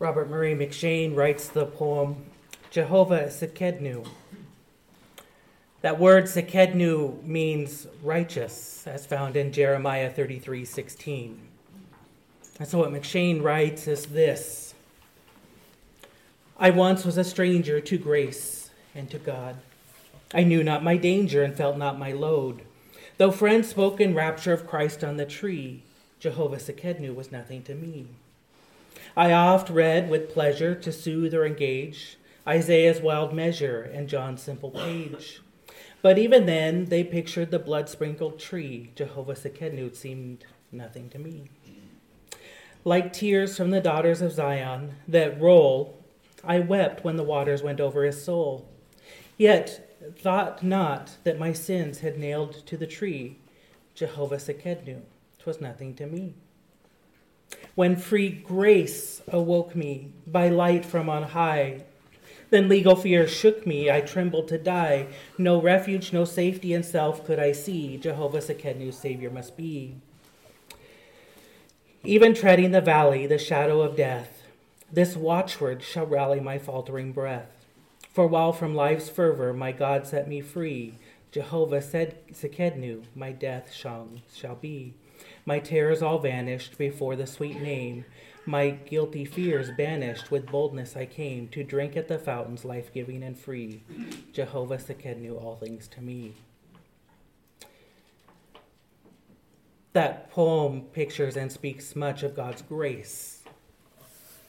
Robert Murray M'Cheyne writes the poem Jehovah Tsidkenu. That word Tsidkenu means righteous, as found in Jeremiah 33 16. And so what M'Cheyne writes is this I once was a stranger to grace and to God. I knew not my danger and felt not my load. Though friends spoke in rapture of Christ on the tree, Jehovah Tsidkenu was nothing to me. I oft read with pleasure to soothe or engage Isaiah's wild measure and John's simple page. But even then, they pictured the blood sprinkled tree. Jehovah Tsidkenu seemed nothing to me. Like tears from the daughters of Zion that roll, I wept when the waters went over his soul. Yet thought not that my sins had nailed to the tree. Jehovah Tsidkenu, 'twas nothing to me when free grace awoke me by light from on high. Then legal fear shook me, I trembled to die. No refuge, no safety in self could I see. Jehovah Tsidkenu's Savior must be. Even treading the valley, the shadow of death, this watchword shall rally my faltering breath. For while from life's fervor my God set me free, Jehovah said Tsidkenu, my death shall, shall be. My terrors all vanished before the sweet name. My guilty fears banished, with boldness I came to drink at the fountains life giving and free. Jehovah Tsidkenu all things to me. That poem pictures and speaks much of God's grace.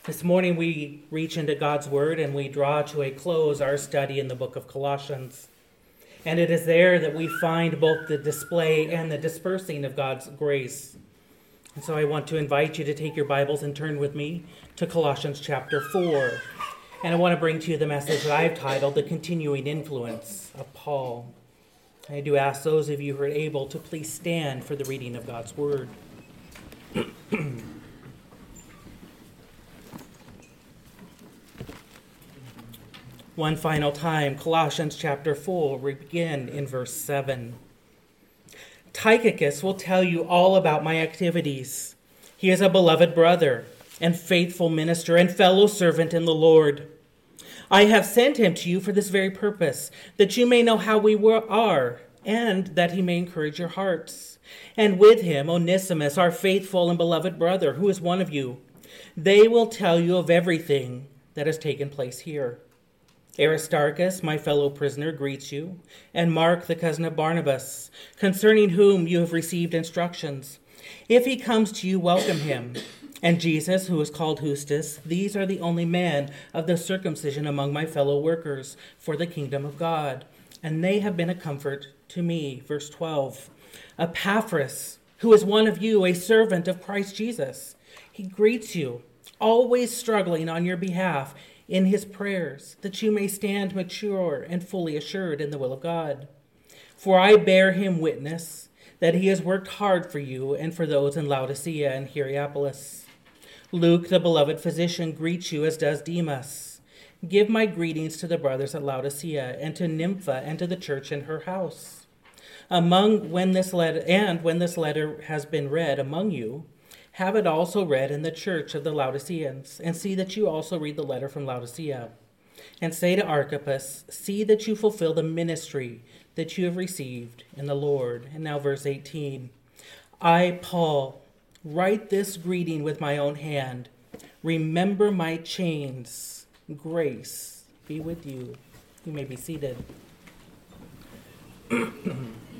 This morning we reach into God's Word and we draw to a close our study in the book of Colossians. And it is there that we find both the display and the dispersing of God's grace. And so I want to invite you to take your Bibles and turn with me to Colossians chapter 4. And I want to bring to you the message that I've titled The Continuing Influence of Paul. I do ask those of you who are able to please stand for the reading of God's Word. one final time. Colossians chapter 4, we begin in verse 7. Tychicus will tell you all about my activities. He is a beloved brother and faithful minister and fellow servant in the Lord. I have sent him to you for this very purpose, that you may know how we are, and that he may encourage your hearts. And with him, Onesimus, our faithful and beloved brother, who is one of you. They will tell you of everything that has taken place here. Aristarchus, my fellow prisoner, greets you, and Mark, the cousin of Barnabas, concerning whom you have received instructions. If he comes to you, welcome him. And Jesus, who is called Justus, these are the only men of the circumcision among my fellow workers for the kingdom of God, and they have been a comfort to me. Verse 12. Epaphras, who is one of you, a servant of Christ Jesus, he greets you, always struggling on your behalf in his prayers, that you may stand mature and fully assured in the will of God. For I bear him witness that he has worked hard for you and for those in Laodicea and Hierapolis. Luke, the beloved physician, greets you as does Demas. Give my greetings to the brothers at Laodicea and to Nympha and to the church in her house. Among when this letter and when this letter has been read among you, have it also read in the church of the Laodiceans, and see that you also read the letter from Laodicea. And say to Archippus, See that you fulfill the ministry that you have received in the Lord. And now, verse 18 I, Paul, write this greeting with my own hand. Remember my chains. Grace be with you. You may be seated.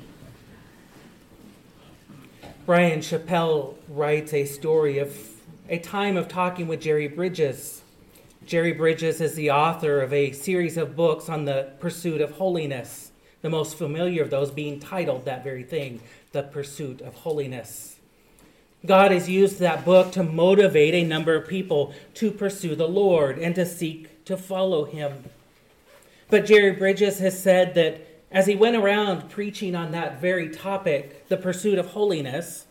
Bryan Chapell writes a story of a time of talking with Jerry Bridges. Jerry Bridges is the author of a series of books on the pursuit of holiness, the most familiar of those being titled that very thing, The Pursuit of Holiness. God has used that book to motivate a number of people to pursue the Lord and to seek to follow Him. But Jerry Bridges has said that as he went around preaching on that very topic, the pursuit of holiness,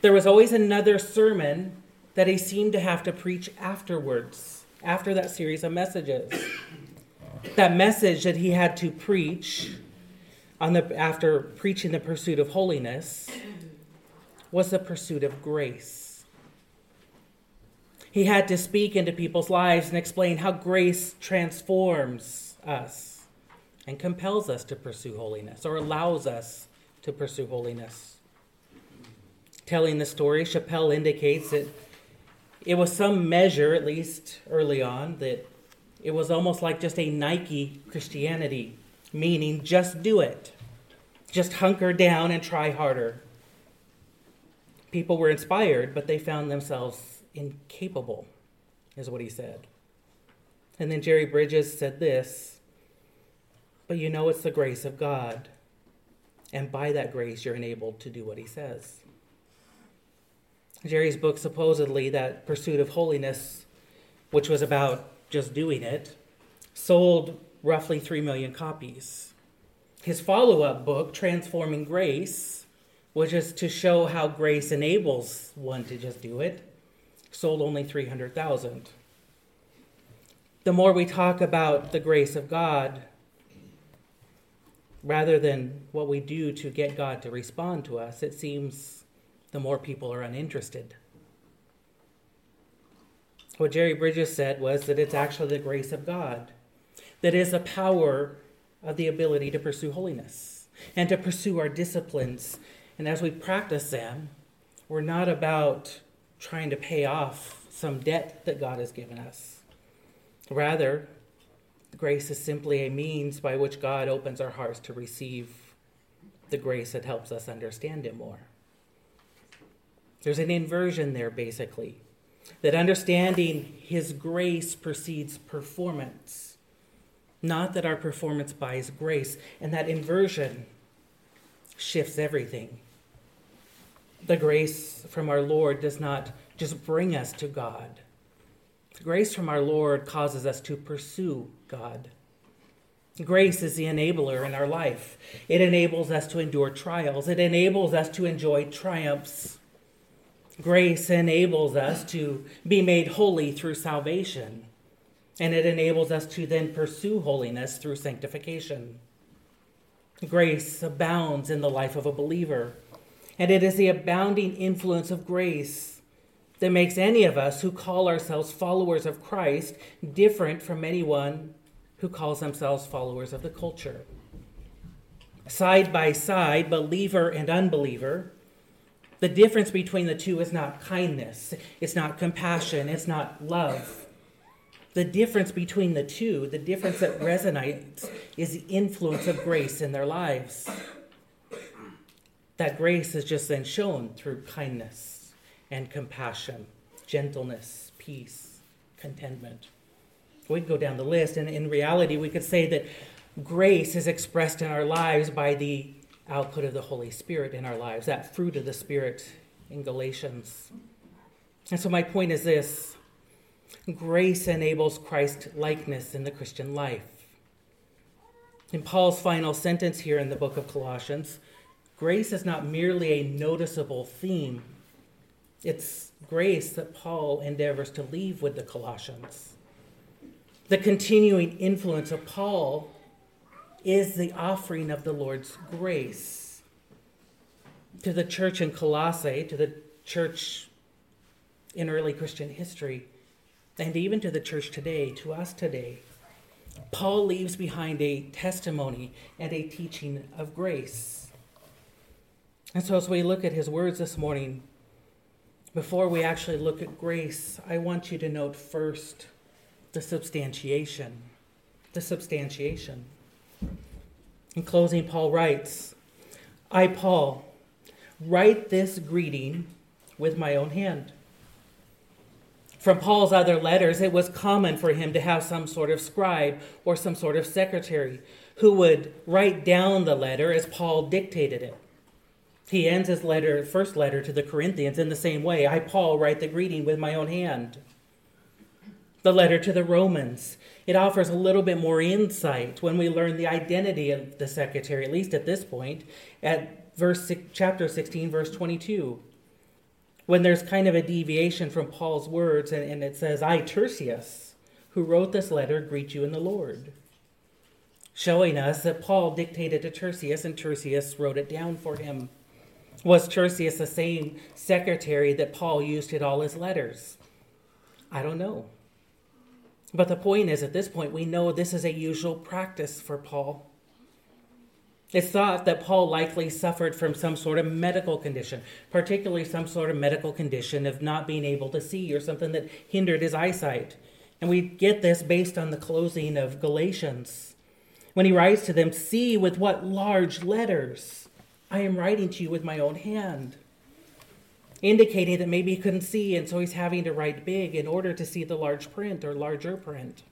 there was always another sermon that he seemed to have to preach afterwards, after that series of messages. That message that he had to preach on the, after preaching the pursuit of holiness was the pursuit of grace. He had to speak into people's lives and explain how grace transforms us and compels us to pursue holiness or allows us to pursue holiness. Telling the story, Chapell indicates that it was some measure, at least early on, that it was almost like just a Nike Christianity, meaning just do it. Just hunker down and try harder. People were inspired, but they found themselves incapable, is what he said. And then Jerry Bridges said this But you know it's the grace of God. And by that grace, you're enabled to do what he says. Jerry's book, supposedly, that pursuit of holiness, which was about just doing it, sold roughly 3 million copies. His follow up book, Transforming Grace, which is to show how grace enables one to just do it, sold only 300,000. The more we talk about the grace of God, rather than what we do to get God to respond to us, it seems the more people are uninterested. What Jerry Bridges said was that it's actually the grace of God that is the power of the ability to pursue holiness and to pursue our disciplines. And as we practice them, we're not about trying to pay off some debt that God has given us. Rather, grace is simply a means by which God opens our hearts to receive the grace that helps us understand Him more. There's an inversion there, basically, that understanding His grace precedes performance, not that our performance buys grace, and that inversion shifts everything. The grace from our Lord does not just bring us to God. Grace from our Lord causes us to pursue God. Grace is the enabler in our life. It enables us to endure trials. It enables us to enjoy triumphs. Grace enables us to be made holy through salvation, and it enables us to then pursue holiness through sanctification. Grace abounds in the life of a believer, and it is the abounding influence of grace that makes any of us who call ourselves followers of Christ different from anyone who calls themselves followers of the culture. Side by side, believer and unbeliever, the difference between the two is not kindness, it's not compassion, it's not love. The difference between the two, the difference that resonates, is the influence of grace in their lives. That grace is just then shown through kindness and compassion, gentleness, peace, contentment. We can go down the list, and in reality, we could say that grace is expressed in our lives by the output of the Holy Spirit in our lives, that fruit of the Spirit in Galatians. And so, my point is this grace enables Christ likeness in the Christian life. In Paul's final sentence here in the book of Colossians, grace is not merely a noticeable theme, it's grace that Paul endeavors to leave with the Colossians. The continuing influence of Paul is the offering of the Lord's grace. To the church in Colossae, to the church in early Christian history, and even to the church today, to us today, Paul leaves behind a testimony and a teaching of grace. And so, as we look at his words this morning, before we actually look at grace, I want you to note first the substantiation. The substantiation. In closing, Paul writes I, Paul, write this greeting with my own hand. From Paul's other letters, it was common for him to have some sort of scribe or some sort of secretary who would write down the letter as Paul dictated it. He ends his letter, first letter to the Corinthians in the same way. I, Paul, write the greeting with my own hand the letter to the Romans. It offers a little bit more insight when we learn the identity of the secretary, at least at this point, at verse chapter 16, verse 22. When there's kind of a deviation from Paul's words, and, and it says, I, Tertius, who wrote this letter, greet you in the Lord. Showing us that Paul dictated to Tertius, and Tertius wrote it down for him. Was Tertius the same secretary that Paul used in all his letters? I don't know. But the point is, at this point, we know this is a usual practice for Paul. It's thought that Paul likely suffered from some sort of medical condition, particularly some sort of medical condition of not being able to see or something that hindered his eyesight. And we get this based on the closing of Galatians. When he writes to them, See with what large letters I am writing to you with my own hand. Indicating that maybe he couldn't see, and so he's having to write big in order to see the large print or larger print.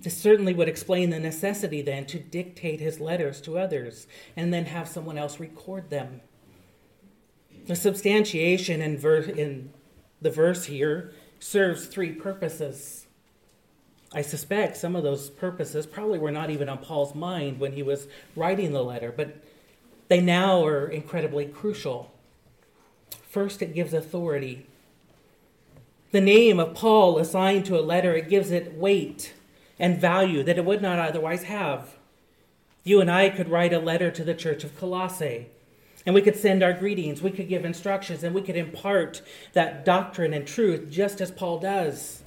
This certainly would explain the necessity then to dictate his letters to others and then have someone else record them. The substantiation in, ver- in the verse here serves three purposes. I suspect some of those purposes probably were not even on Paul's mind when he was writing the letter, but they now are incredibly crucial. First, it gives authority. The name of Paul assigned to a letter, it gives it weight and value that it would not otherwise have. You and I could write a letter to the church of Colossae, and we could send our greetings, we could give instructions, and we could impart that doctrine and truth just as Paul does.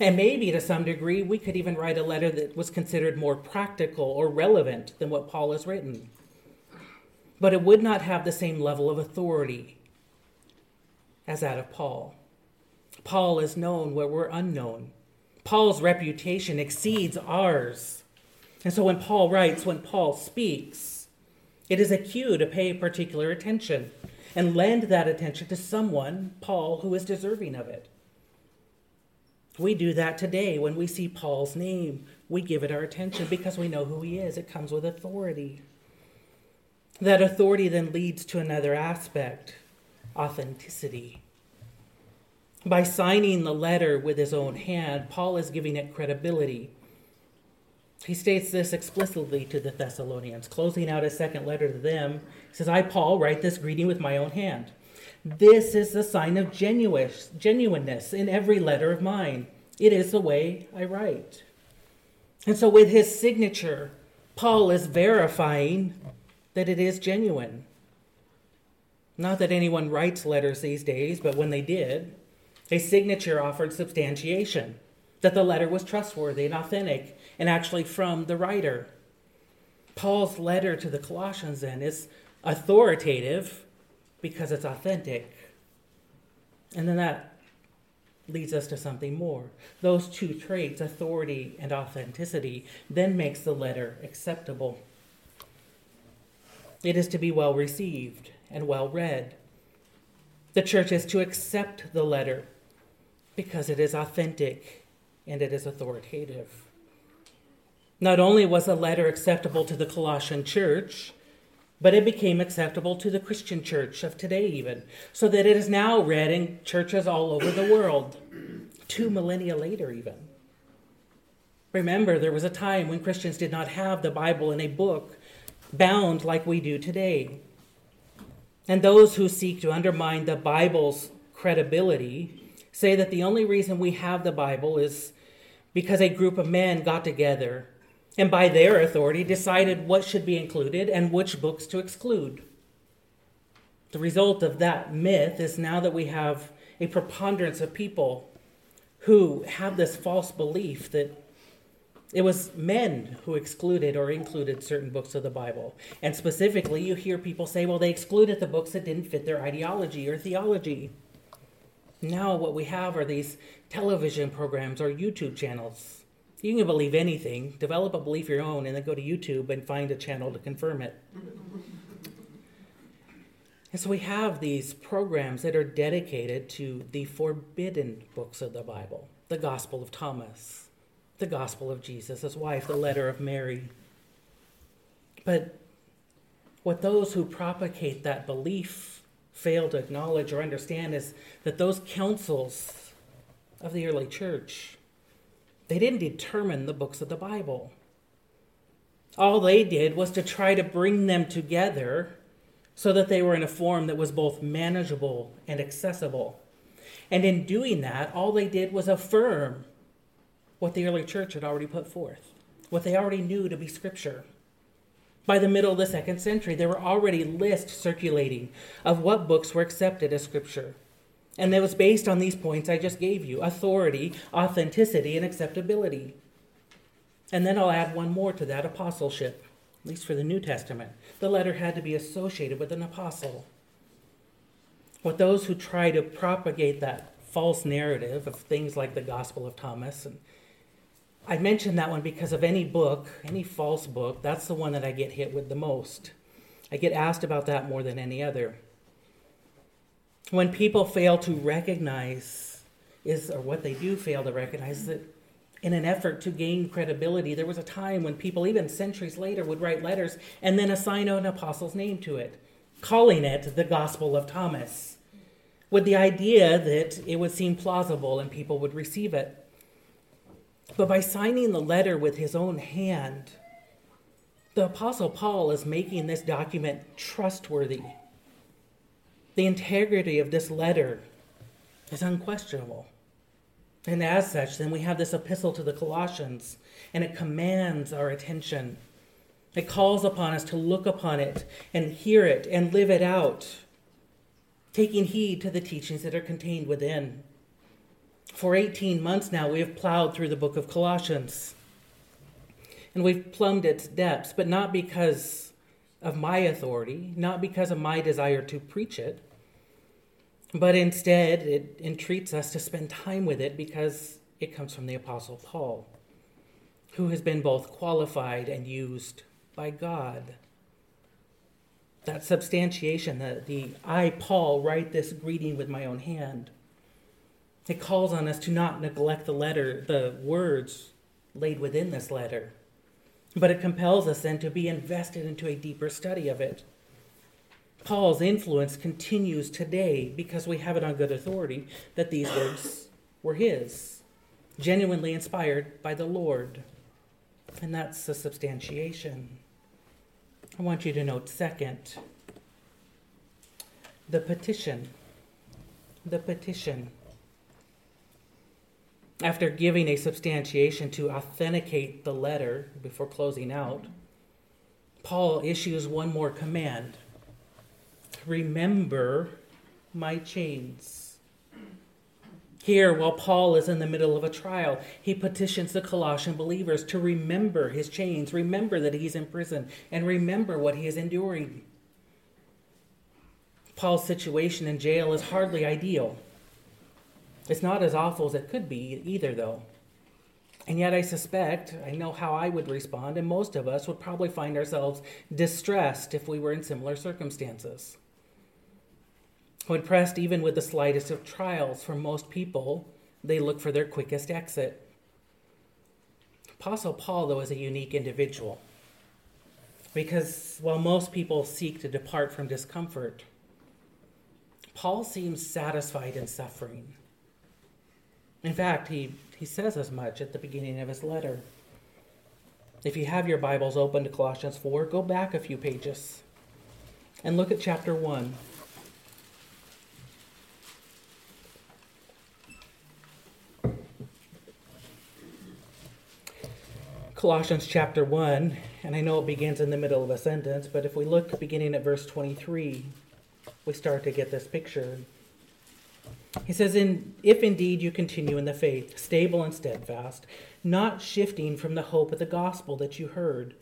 And maybe to some degree, we could even write a letter that was considered more practical or relevant than what Paul has written. But it would not have the same level of authority as that of Paul. Paul is known where we're unknown. Paul's reputation exceeds ours. And so when Paul writes, when Paul speaks, it is a cue to pay particular attention and lend that attention to someone, Paul, who is deserving of it. We do that today when we see Paul's name. We give it our attention because we know who he is. It comes with authority. That authority then leads to another aspect authenticity. By signing the letter with his own hand, Paul is giving it credibility. He states this explicitly to the Thessalonians, closing out his second letter to them. He says, I, Paul, write this greeting with my own hand. This is the sign of genuineness in every letter of mine. It is the way I write. And so, with his signature, Paul is verifying that it is genuine. Not that anyone writes letters these days, but when they did, a signature offered substantiation that the letter was trustworthy and authentic and actually from the writer. Paul's letter to the Colossians then is authoritative because it's authentic. And then that leads us to something more. Those two traits, authority and authenticity, then makes the letter acceptable. It is to be well received and well read. The church is to accept the letter because it is authentic and it is authoritative. Not only was the letter acceptable to the Colossian church, but it became acceptable to the Christian church of today, even, so that it is now read in churches all over the world, two millennia later, even. Remember, there was a time when Christians did not have the Bible in a book bound like we do today. And those who seek to undermine the Bible's credibility say that the only reason we have the Bible is because a group of men got together and by their authority decided what should be included and which books to exclude. The result of that myth is now that we have a preponderance of people who have this false belief that it was men who excluded or included certain books of the Bible. And specifically, you hear people say, well, they excluded the books that didn't fit their ideology or theology. Now, what we have are these television programs or YouTube channels. You can believe anything, develop a belief your own, and then go to YouTube and find a channel to confirm it. and so we have these programs that are dedicated to the forbidden books of the Bible the Gospel of Thomas, the Gospel of Jesus, his wife, the letter of Mary. But what those who propagate that belief fail to acknowledge or understand is that those councils of the early church they didn't determine the books of the bible all they did was to try to bring them together so that they were in a form that was both manageable and accessible and in doing that all they did was affirm what the early church had already put forth what they already knew to be scripture by the middle of the second century, there were already lists circulating of what books were accepted as scripture. And that was based on these points I just gave you authority, authenticity, and acceptability. And then I'll add one more to that apostleship, at least for the New Testament. The letter had to be associated with an apostle. With those who try to propagate that false narrative of things like the Gospel of Thomas. And I mention that one because of any book, any false book, that's the one that I get hit with the most. I get asked about that more than any other when people fail to recognize is or what they do fail to recognize that in an effort to gain credibility there was a time when people even centuries later would write letters and then assign an apostle's name to it calling it the gospel of thomas with the idea that it would seem plausible and people would receive it but by signing the letter with his own hand the apostle paul is making this document trustworthy the integrity of this letter is unquestionable. And as such, then we have this epistle to the Colossians, and it commands our attention. It calls upon us to look upon it and hear it and live it out, taking heed to the teachings that are contained within. For 18 months now, we have plowed through the book of Colossians, and we've plumbed its depths, but not because of my authority, not because of my desire to preach it, but instead, it entreats us to spend time with it because it comes from the Apostle Paul, who has been both qualified and used by God. That substantiation, the, the I, Paul, write this greeting with my own hand. It calls on us to not neglect the letter, the words laid within this letter, but it compels us then to be invested into a deeper study of it. Paul's influence continues today because we have it on good authority that these words were his, genuinely inspired by the Lord. And that's the substantiation. I want you to note, second, the petition. The petition. After giving a substantiation to authenticate the letter before closing out, Paul issues one more command remember my chains. Here, while Paul is in the middle of a trial, he petitions the Colossian believers to remember his chains, remember that he's in prison, and remember what he is enduring. Paul's situation in jail is hardly ideal. It's not as awful as it could be either, though. And yet, I suspect, I know how I would respond, and most of us would probably find ourselves distressed if we were in similar circumstances. When pressed even with the slightest of trials, for most people, they look for their quickest exit. Apostle Paul, though, is a unique individual because while most people seek to depart from discomfort, Paul seems satisfied in suffering. In fact, he, he says as much at the beginning of his letter. If you have your Bibles open to Colossians 4, go back a few pages and look at chapter 1. Colossians chapter 1, and I know it begins in the middle of a sentence, but if we look beginning at verse 23, we start to get this picture. He says, in, If indeed you continue in the faith, stable and steadfast, not shifting from the hope of the gospel that you heard,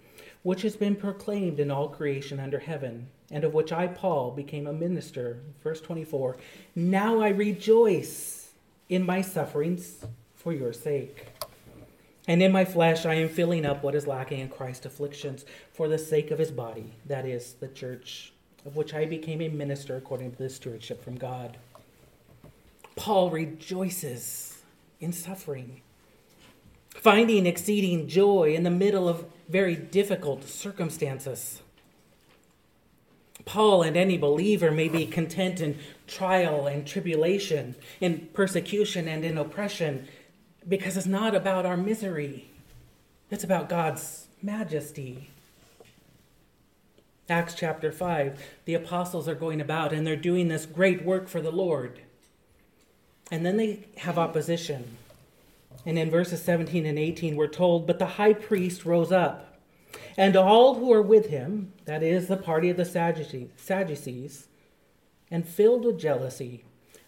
which has been proclaimed in all creation under heaven, and of which I, Paul, became a minister. Verse 24 Now I rejoice in my sufferings for your sake and in my flesh I am filling up what is lacking in Christ's afflictions for the sake of his body, that is, the church, of which I became a minister according to the stewardship from God. Paul rejoices in suffering, finding exceeding joy in the middle of very difficult circumstances. Paul and any believer may be content in trial and tribulation, in persecution and in oppression, because it's not about our misery, it's about God's majesty. Acts chapter 5, the apostles are going about and they're doing this great work for the Lord. And then they have opposition. And in verses 17 and 18, we're told, But the high priest rose up, and all who are with him, that is, the party of the Sadducees, and filled with jealousy,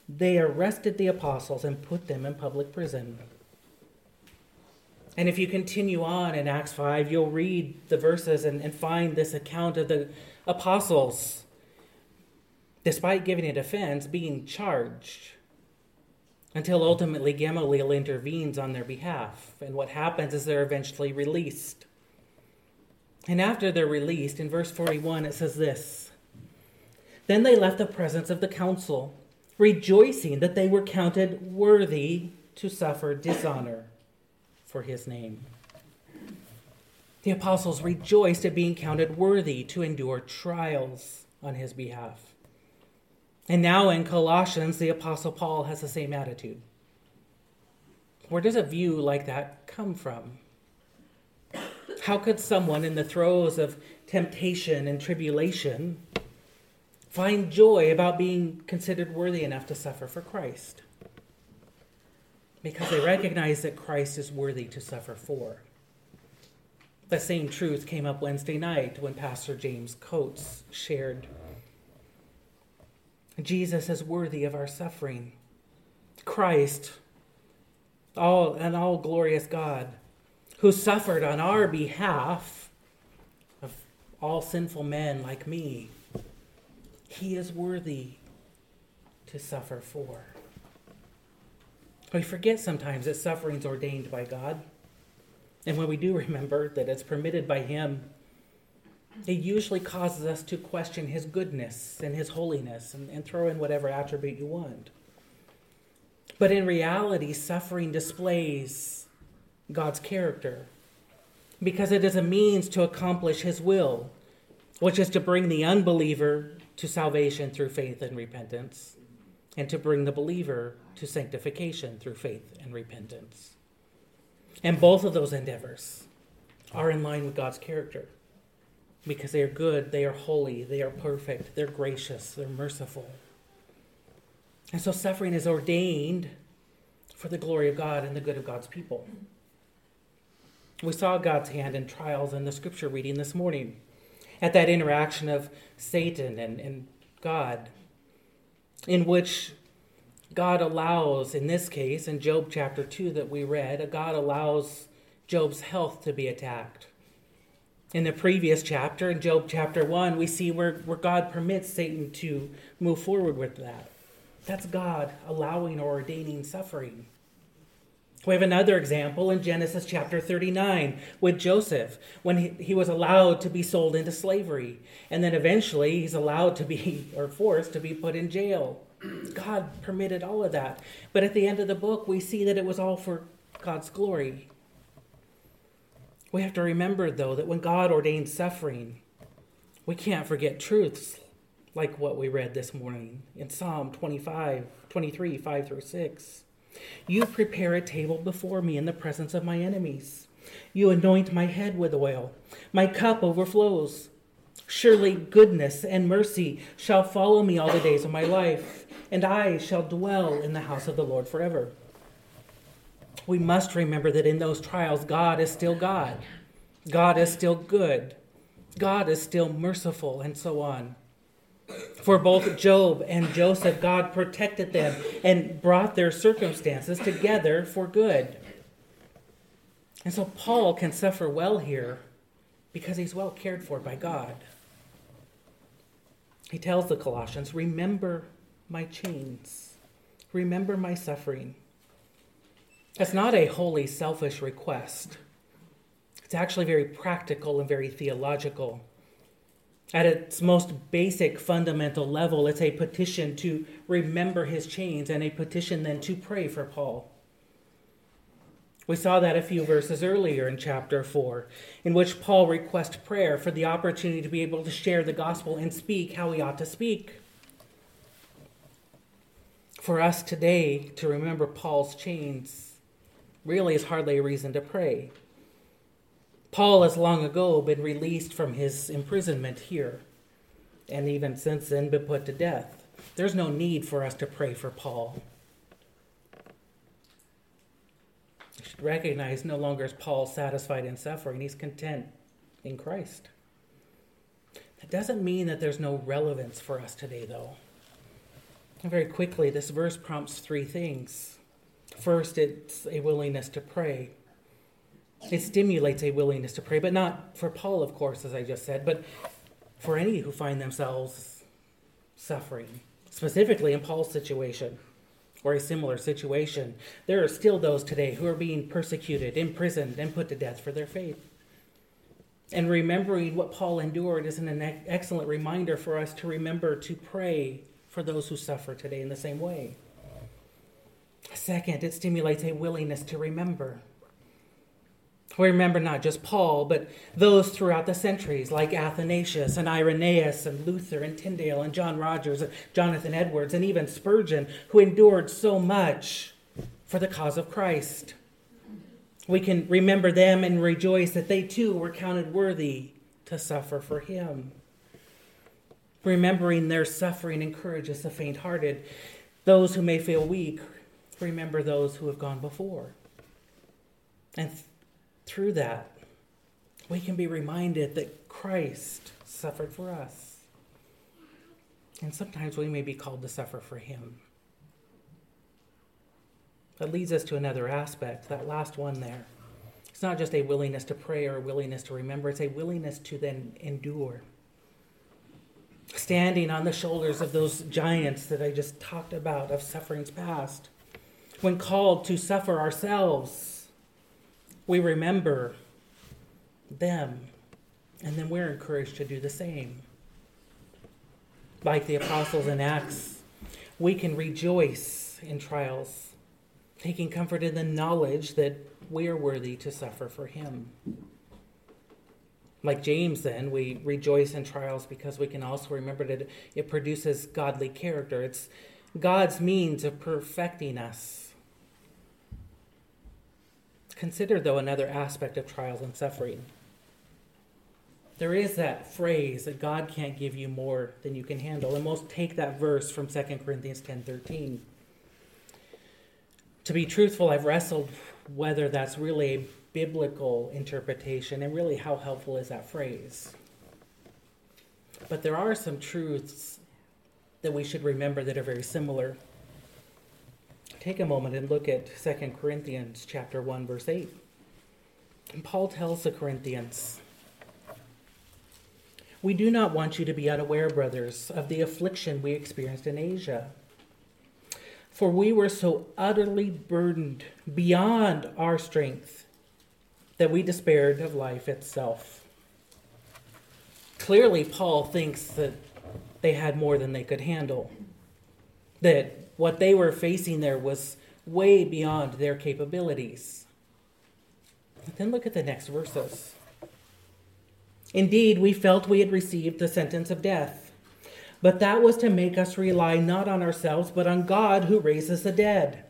they arrested the apostles and put them in public prison. And if you continue on in Acts 5, you'll read the verses and, and find this account of the apostles, despite giving a defense, being charged until ultimately Gamaliel intervenes on their behalf. And what happens is they're eventually released. And after they're released, in verse 41, it says this Then they left the presence of the council, rejoicing that they were counted worthy to suffer dishonor for his name. The apostles rejoiced at being counted worthy to endure trials on his behalf. And now in Colossians, the Apostle Paul has the same attitude. Where does a view like that come from? How could someone in the throes of temptation and tribulation find joy about being considered worthy enough to suffer for Christ? Because they recognize that Christ is worthy to suffer for. The same truth came up Wednesday night when Pastor James Coates shared Jesus is worthy of our suffering. Christ, all and all glorious God, who suffered on our behalf of all sinful men like me, he is worthy to suffer for. We forget sometimes that suffering is ordained by God. And when we do remember that it's permitted by Him, it usually causes us to question his goodness and his holiness and, and throw in whatever attribute you want. But in reality, suffering displays God's character because it is a means to accomplish his will, which is to bring the unbeliever to salvation through faith and repentance, and to bring the believer to sanctification through faith and repentance. And both of those endeavors are in line with God's character because they are good, they are holy, they are perfect, they're gracious, they're merciful. And so suffering is ordained for the glory of God and the good of God's people. We saw God's hand in trials in the scripture reading this morning at that interaction of Satan and, and God, in which God allows, in this case, in Job chapter 2 that we read, God allows Job's health to be attacked. In the previous chapter, in Job chapter 1, we see where, where God permits Satan to move forward with that. That's God allowing or ordaining suffering. We have another example in Genesis chapter 39 with Joseph when he, he was allowed to be sold into slavery. And then eventually he's allowed to be, or forced to be put in jail. God permitted all of that. But at the end of the book, we see that it was all for God's glory. We have to remember, though, that when God ordains suffering, we can't forget truths like what we read this morning in Psalm 25, 23, 5 through 6. You prepare a table before me in the presence of my enemies. You anoint my head with oil. My cup overflows. Surely goodness and mercy shall follow me all the days of my life, and I shall dwell in the house of the Lord forever we must remember that in those trials, God is still God. God is still good. God is still merciful, and so on. For both Job and Joseph, God protected them and brought their circumstances together for good. And so Paul can suffer well here because he's well cared for by God. He tells the Colossians, Remember my chains, remember my suffering. That's not a wholly selfish request. It's actually very practical and very theological. At its most basic fundamental level, it's a petition to remember his chains and a petition then to pray for Paul. We saw that a few verses earlier in chapter 4, in which Paul requests prayer for the opportunity to be able to share the gospel and speak how he ought to speak. For us today to remember Paul's chains really is hardly a reason to pray. Paul has long ago been released from his imprisonment here, and even since then been put to death. There's no need for us to pray for Paul. You should recognize no longer is Paul satisfied in suffering, he's content in Christ. That doesn't mean that there's no relevance for us today, though. And very quickly, this verse prompts three things. First, it's a willingness to pray. It stimulates a willingness to pray, but not for Paul, of course, as I just said, but for any who find themselves suffering, specifically in Paul's situation or a similar situation. There are still those today who are being persecuted, imprisoned, and put to death for their faith. And remembering what Paul endured is an excellent reminder for us to remember to pray for those who suffer today in the same way. Second, it stimulates a willingness to remember. We remember not just Paul, but those throughout the centuries, like Athanasius and Irenaeus and Luther and Tyndale and John Rogers and Jonathan Edwards and even Spurgeon, who endured so much for the cause of Christ. We can remember them and rejoice that they too were counted worthy to suffer for him. Remembering their suffering encourages the faint hearted. Those who may feel weak, remember those who have gone before. And through that, we can be reminded that Christ suffered for us. And sometimes we may be called to suffer for him. That leads us to another aspect, that last one there. It's not just a willingness to pray or a willingness to remember, it's a willingness to then endure. Standing on the shoulders of those giants that I just talked about, of sufferings past. When called to suffer ourselves, we remember them, and then we're encouraged to do the same. Like the apostles in Acts, we can rejoice in trials, taking comfort in the knowledge that we are worthy to suffer for Him. Like James, then, we rejoice in trials because we can also remember that it produces godly character. It's God's means of perfecting us Consider, though, another aspect of trials and suffering. There is that phrase that God can't give you more than you can handle. And most take that verse from 2 Corinthians 10:13. To be truthful, I've wrestled whether that's really a biblical interpretation and really how helpful is that phrase. But there are some truths that we should remember that are very similar take a moment and look at 2 Corinthians chapter 1 verse 8. And Paul tells the Corinthians, "We do not want you to be unaware, brothers, of the affliction we experienced in Asia. For we were so utterly burdened beyond our strength that we despaired of life itself." Clearly, Paul thinks that they had more than they could handle. That what they were facing there was way beyond their capabilities. But then look at the next verses. Indeed, we felt we had received the sentence of death, but that was to make us rely not on ourselves, but on God who raises the dead.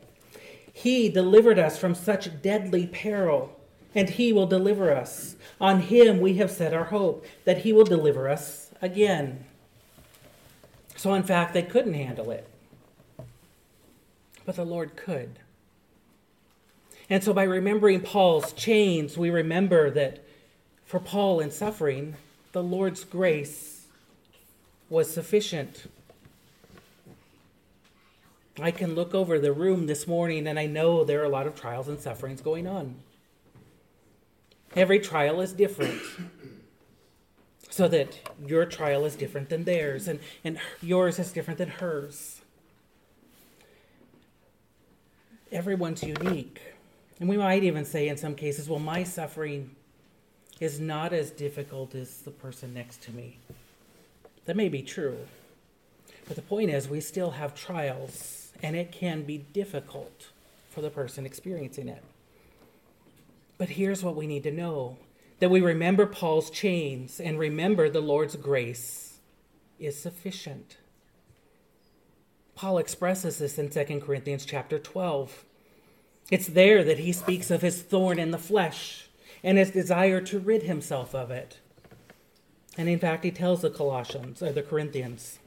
He delivered us from such deadly peril, and He will deliver us. On Him we have set our hope, that He will deliver us again. So, in fact, they couldn't handle it but the Lord could. And so, by remembering Paul's chains, we remember that for Paul in suffering, the Lord's grace was sufficient. I can look over the room this morning and I know there are a lot of trials and sufferings going on. Every trial is different. So that your trial is different than theirs, and, and yours is different than hers. Everyone's unique. And we might even say in some cases, well, my suffering is not as difficult as the person next to me. That may be true. But the point is, we still have trials, and it can be difficult for the person experiencing it. But here's what we need to know that we remember Paul's chains and remember the Lord's grace is sufficient. Paul expresses this in 2 Corinthians chapter 12. It's there that he speaks of his thorn in the flesh and his desire to rid himself of it. And in fact, he tells the Colossians or the Corinthians,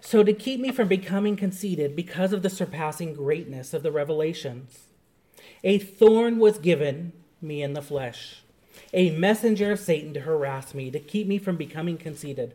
so to keep me from becoming conceited because of the surpassing greatness of the revelations, a thorn was given me in the flesh, a messenger of Satan to harass me, to keep me from becoming conceited.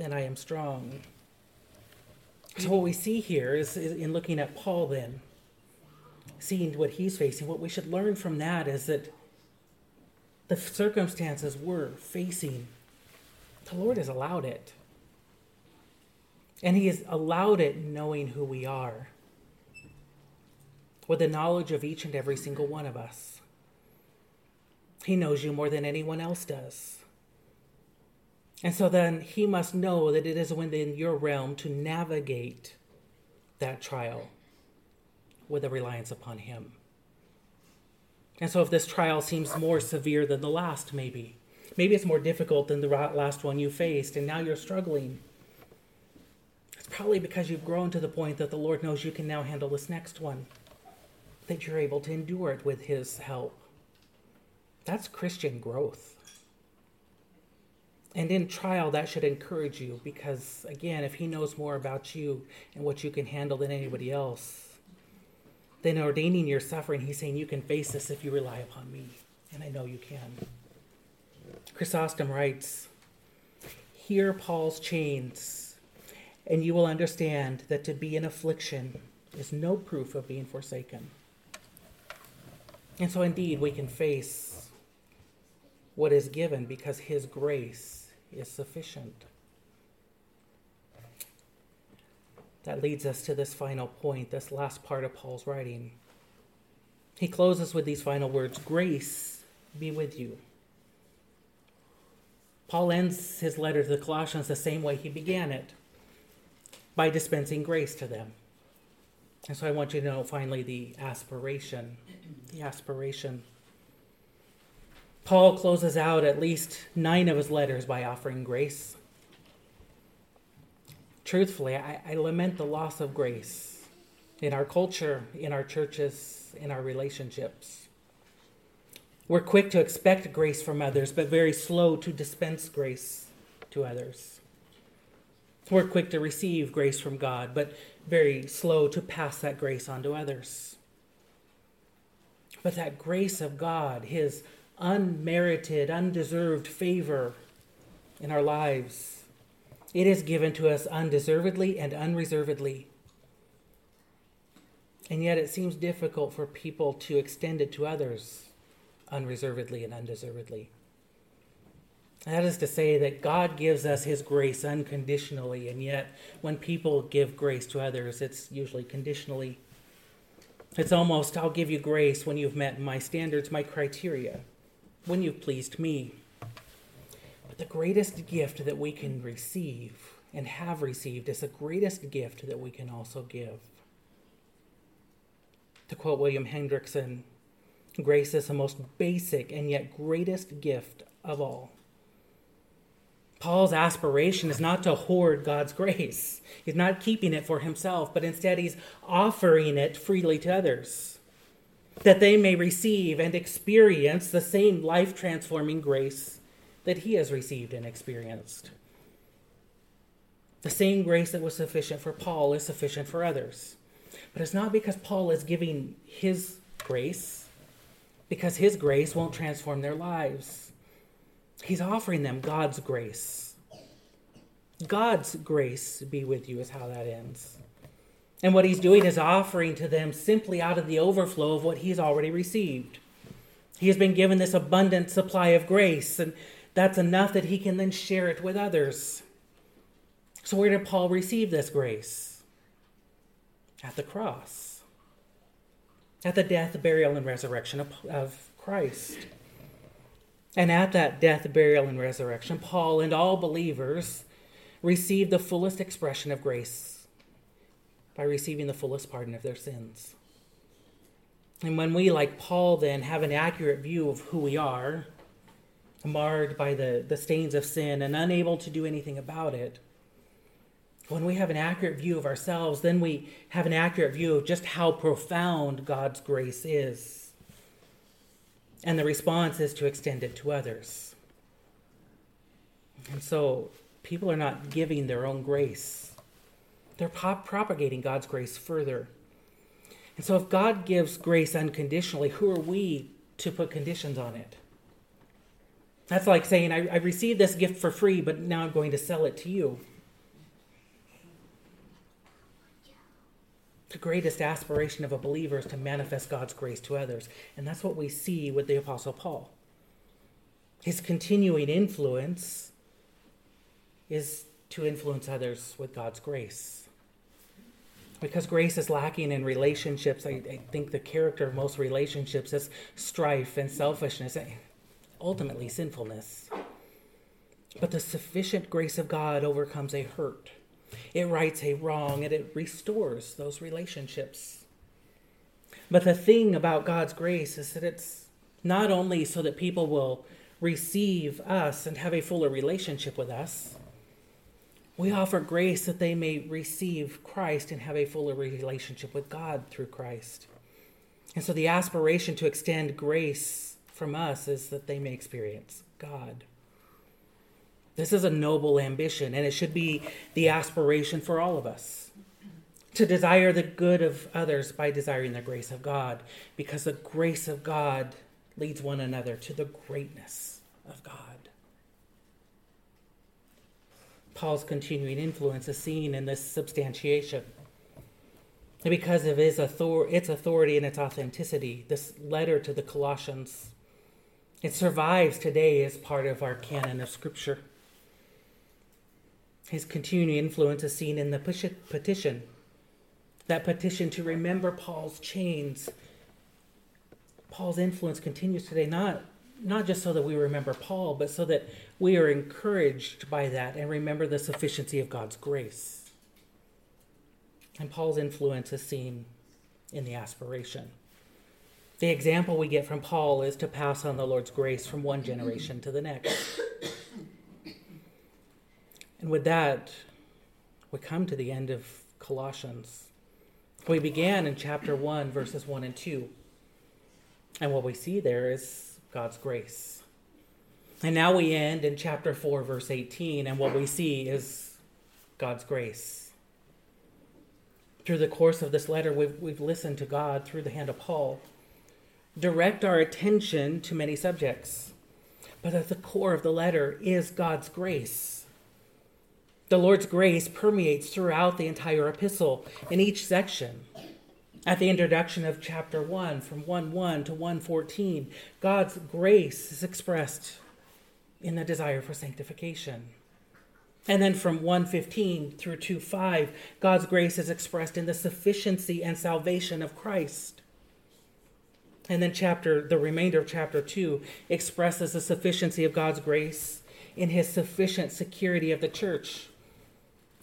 then I am strong. So, what we see here is, is in looking at Paul, then, seeing what he's facing, what we should learn from that is that the circumstances we're facing, the Lord has allowed it. And He has allowed it knowing who we are, with the knowledge of each and every single one of us. He knows you more than anyone else does. And so then He must know that it is within your realm to navigate that trial with a reliance upon Him. And so, if this trial seems more severe than the last, maybe, maybe it's more difficult than the last one you faced, and now you're struggling, it's probably because you've grown to the point that the Lord knows you can now handle this next one, that you're able to endure it with His help. That's Christian growth. And in trial, that should encourage you because, again, if He knows more about you and what you can handle than anybody else, then ordaining your suffering, he's saying you can face this if you rely upon me. And I know you can. Chrysostom writes Hear Paul's chains, and you will understand that to be in affliction is no proof of being forsaken. And so, indeed, we can face what is given because his grace is sufficient. That leads us to this final point, this last part of Paul's writing. He closes with these final words Grace be with you. Paul ends his letter to the Colossians the same way he began it by dispensing grace to them. And so I want you to know finally the aspiration. The aspiration. Paul closes out at least nine of his letters by offering grace truthfully, I, I lament the loss of grace in our culture, in our churches, in our relationships. We're quick to expect grace from others, but very slow to dispense grace to others. We're quick to receive grace from God, but very slow to pass that grace on to others. But that grace of God, His unmerited, undeserved favor in our lives, it is given to us undeservedly and unreservedly. And yet it seems difficult for people to extend it to others unreservedly and undeservedly. That is to say, that God gives us His grace unconditionally, and yet when people give grace to others, it's usually conditionally. It's almost, I'll give you grace when you've met my standards, my criteria, when you've pleased me But the greatest gift that we can receive and have received is the greatest gift that we can also give. To quote William Hendriksen, grace is the most basic and yet greatest gift of all. Paul's aspiration is not to hoard God's grace. He's not keeping it for himself, but instead he's offering it freely to others, that they may receive and experience the same life transforming grace that he has received and experienced. The same grace that was sufficient for Paul is sufficient for others. But it's not because Paul is giving his grace, because his grace won't transform their lives. He's offering them God's grace. God's grace be with you, is how that ends. And what he's doing is offering to them simply out of the overflow of what he's already received. He has been given this abundant supply of grace, and that's enough that he can then share it with others. So, where did Paul receive this grace? At the cross, at the death, burial, and resurrection of, of Christ. And at that death, burial, and resurrection, Paul and all believers received the fullest expression of grace by receiving the fullest pardon of their sins. And when we, like Paul, then have an accurate view of who we are, marred by the, the stains of sin and unable to do anything about it, When we have an accurate view of ourselves, then we have an accurate view of just how profound God's grace is. And the response is to extend it to others. And so people are not giving their own grace, they're propagating God's grace further. And so if God gives grace unconditionally, who are we to put conditions on it? That's like saying, I, I received this gift for free, but now I'm going to sell it to you. The greatest aspiration of a believer is to manifest God's grace to others. And that's what we see with the Apostle Paul. His continuing influence is to influence others with God's grace. Because grace is lacking in relationships, I, I think the character of most relationships is strife and selfishness, and ultimately sinfulness. But the sufficient grace of God overcomes a hurt it rights a wrong and it restores those relationships. But the thing about God's grace is that it's not only so that people will receive us and have a fuller relationship with us, we offer grace that they may receive Christ and have a fuller relationship with God through Christ. And so the aspiration to extend grace from us is that they may experience God. This is a noble ambition, and it should be the aspiration for all of us to desire the good of others by desiring the grace of God, because the grace of God leads one another to the greatness of God. Paul's continuing influence is seen in this substantiation. Because of his author- its authority and its authenticity, this letter to the Colossians, it survives today as part of our canon of Scripture. His continuing influence is seen in the petition. That petition to remember Paul's chains. Paul's influence continues today, not, not just so that we remember Paul, but so that we are encouraged by that and remember the sufficiency of God's grace. And Paul's influence is seen in the aspiration. The example we get from Paul is to pass on the Lord's grace from one generation to the next. And with that, we come to the end of Colossians. We began in chapter 1, verses 1 and 2. And what we see there is God's grace. And now we end in chapter 4, verse 18, and what we see is God's grace. Through the course of this letter, we've, we've listened to God through the hand of Paul direct our attention to many subjects. But at the core of the letter is God's grace. The Lord's grace permeates throughout the entire epistle in each section. At the introduction of chapter 1, from 1 1 to 114, God's grace is expressed in the desire for sanctification. And then from 115 through 2 5, God's grace is expressed in the sufficiency and salvation of Christ. And then chapter the remainder of chapter 2 expresses the sufficiency of God's grace in his sufficient security of the church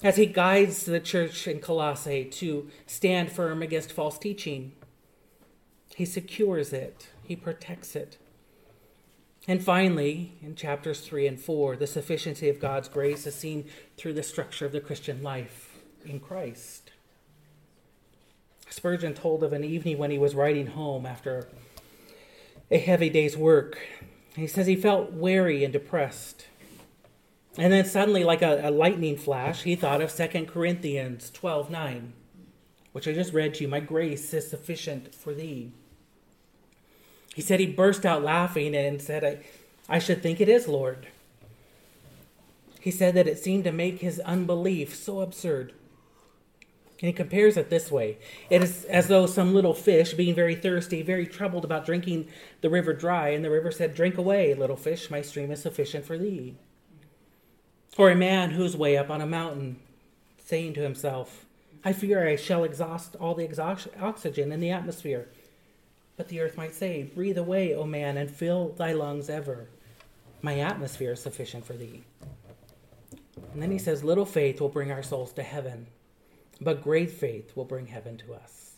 as he guides the church in Colossae to stand firm against false teaching. He secures it, he protects it. And finally, in chapters 3 and 4, the sufficiency of God's grace is seen through the structure of the Christian life in Christ. Spurgeon told of an evening when he was riding home after a heavy day's work. He says he felt weary and depressed. And then suddenly, like a, a lightning flash, he thought of 2 Corinthians 12 9, which I just read to you. My grace is sufficient for thee. He said he burst out laughing and said, I, I should think it is, Lord. He said that it seemed to make his unbelief so absurd. And he compares it this way It is as though some little fish, being very thirsty, very troubled about drinking the river dry, and the river said, Drink away, little fish, my stream is sufficient for thee. Or a man who's way up on a mountain saying to himself, I fear I shall exhaust all the oxygen in the atmosphere. But the earth might say, Breathe away, O man, and fill thy lungs ever. My atmosphere is sufficient for thee. And then he says, Little faith will bring our souls to heaven, but great faith will bring heaven to us.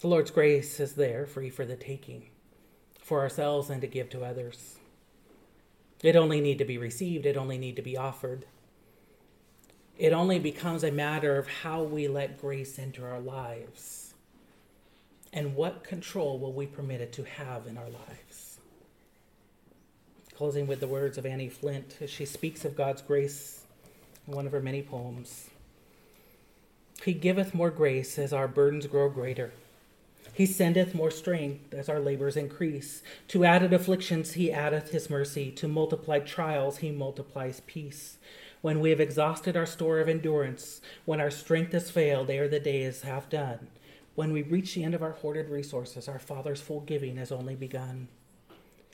The Lord's grace is there, free for the taking, for ourselves and to give to others. It only need to be received, it only need to be offered. it only becomes a matter of how we let grace enter our lives and what control will we permit it to have in our lives. Closing with the words of Annie Flint as she speaks of God's grace in one of her many poems. He giveth more grace as our burdens grow greater. He sendeth more strength as our labors increase. To added afflictions he addeth his mercy. To multiplied trials he multiplies peace. When we have exhausted our store of endurance, when our strength has failed ere the day is half done, when we reach the end of our hoarded resources, our Father's full giving has only begun.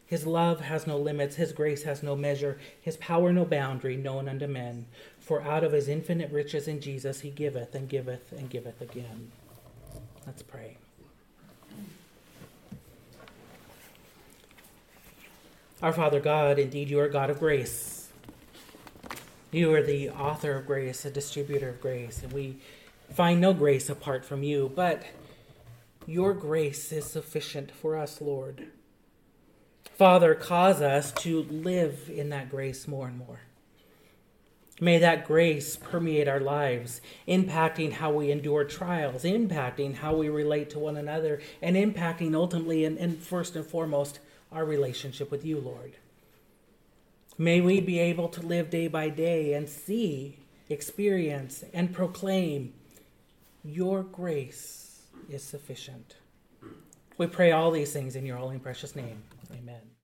His love has no limits, His grace has no measure, His power no boundary known unto men. For out of His infinite riches in Jesus He giveth and giveth and giveth again. Let's pray. Our Father God, indeed, you are God of grace. You are the author of grace, a distributor of grace, and we find no grace apart from you, but your grace is sufficient for us, Lord. Father, cause us to live in that grace more and more. May that grace permeate our lives, impacting how we endure trials, impacting how we relate to one another, and impacting ultimately and, and first and foremost our relationship with you, Lord. May we be able to live day by day and see, experience, and proclaim your grace is sufficient. We pray all these things in your holy and precious name. Amen.